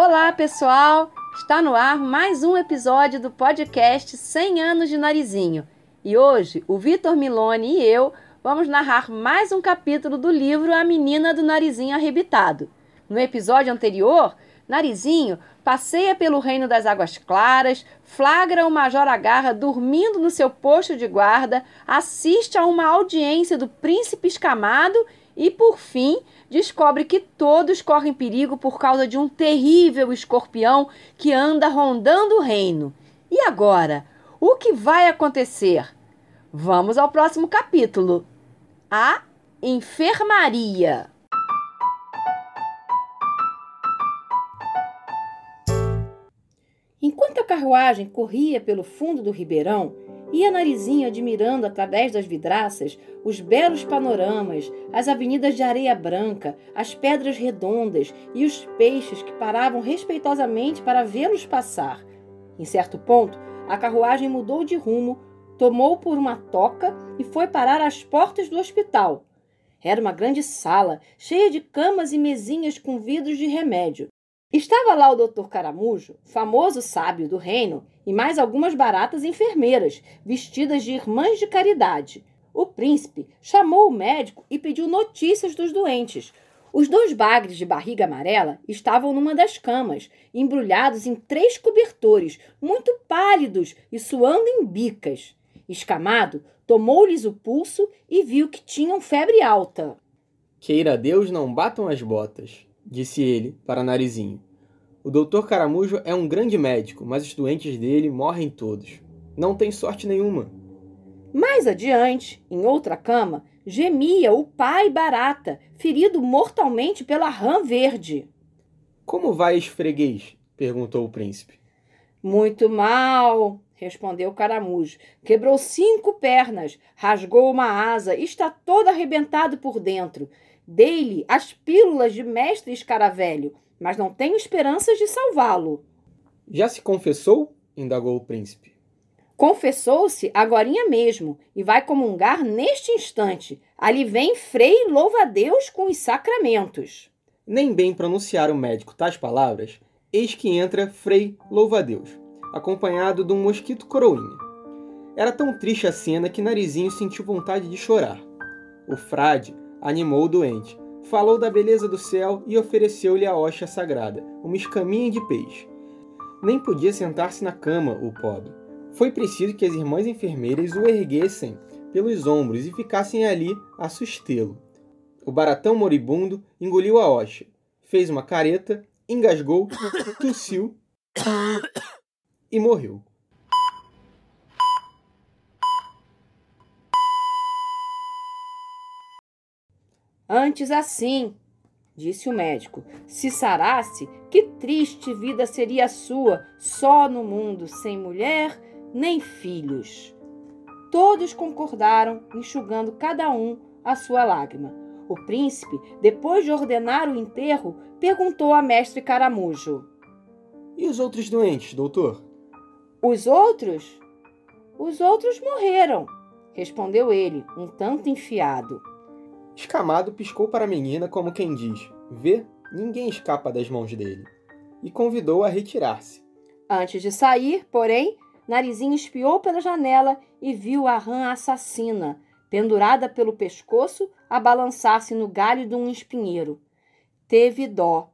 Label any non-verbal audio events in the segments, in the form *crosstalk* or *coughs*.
Olá, pessoal! Está no ar mais um episódio do podcast 100 anos de Narizinho. E hoje, o Vitor Milone e eu vamos narrar mais um capítulo do livro A Menina do Narizinho Arrebitado. No episódio anterior, Narizinho passeia pelo reino das águas claras, flagra o Major Agarra dormindo no seu posto de guarda, assiste a uma audiência do príncipe escamado e, por fim, descobre que todos correm perigo por causa de um terrível escorpião que anda rondando o reino. E agora? O que vai acontecer? Vamos ao próximo capítulo. A enfermaria. Enquanto a carruagem corria pelo fundo do ribeirão, ia Narizinho admirando através das vidraças os belos panoramas, as avenidas de areia branca, as pedras redondas e os peixes que paravam respeitosamente para vê-los passar. Em certo ponto, a carruagem mudou de rumo, tomou por uma toca e foi parar às portas do hospital. Era uma grande sala, cheia de camas e mesinhas com vidros de remédio. Estava lá o doutor Caramujo, famoso sábio do reino, e mais algumas baratas enfermeiras, vestidas de irmãs de caridade. O príncipe chamou o médico e pediu notícias dos doentes. Os dois bagres de barriga amarela estavam numa das camas, embrulhados em três cobertores, muito pálidos e suando em bicas. Escamado tomou-lhes o pulso e viu que tinham febre alta. Queira Deus não batam as botas, disse ele para Narizinho. O doutor Caramujo é um grande médico, mas os doentes dele morrem todos. Não tem sorte nenhuma. Mais adiante, em outra cama, gemia o pai Barata, ferido mortalmente pela rã verde. Como vai esse freguês? perguntou o príncipe. Muito mal, respondeu Caramujo. Quebrou cinco pernas, rasgou uma asa e está todo arrebentado por dentro. Dei-lhe as pílulas de mestre escaravelho, mas não tenho esperanças de salvá-lo. Já se confessou? indagou o príncipe. Confessou-se agorinha mesmo e vai comungar neste instante. Ali vem Frei louva-a-Deus com os sacramentos. Nem bem pronunciar o médico tais palavras, eis que entra Frei louva-a-Deus, acompanhado de um mosquito coroinha. Era tão triste a cena que Narizinho sentiu vontade de chorar. O frade animou o doente, falou da beleza do céu e ofereceu-lhe a hóstia sagrada, uma escaminha de peixe. Nem podia sentar-se na cama, o pobre. Foi preciso que as irmãs enfermeiras o erguessem pelos ombros e ficassem ali a sustê-lo. O baratão moribundo engoliu a hóstia, fez uma careta, engasgou, tossiu *coughs* *coughs* e morreu. Antes assim, disse o médico, se sarasse, que triste vida seria a sua, só no mundo, sem mulher nem filhos. Todos concordaram, enxugando cada um a sua lágrima. O príncipe, depois de ordenar o enterro, perguntou a mestre Caramujo: E os outros doentes, doutor? Os outros? Os outros morreram, respondeu ele, um tanto enfiado. Escamado piscou para a menina como quem diz: Vê, ninguém escapa das mãos dele. E convidou-a a retirar-se. Antes de sair, porém, Narizinho espiou pela janela e viu a rã assassina, pendurada pelo pescoço, a balançar-se no galho de um espinheiro. Teve dó.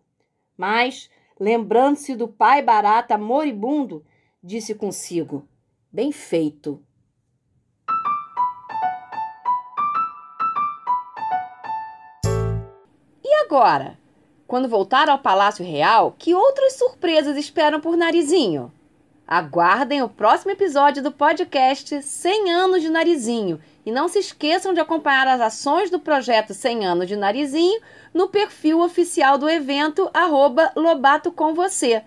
Mas, lembrando-se do pai barata moribundo, disse consigo: Bem feito. agora? Quando voltar ao Palácio Real, que outras surpresas esperam por Narizinho? Aguardem o próximo episódio do podcast 100 anos de Narizinho e não se esqueçam de acompanhar as ações do projeto 100 anos de Narizinho no perfil oficial do evento arroba Lobato com você.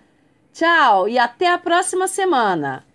Tchau e até a próxima semana!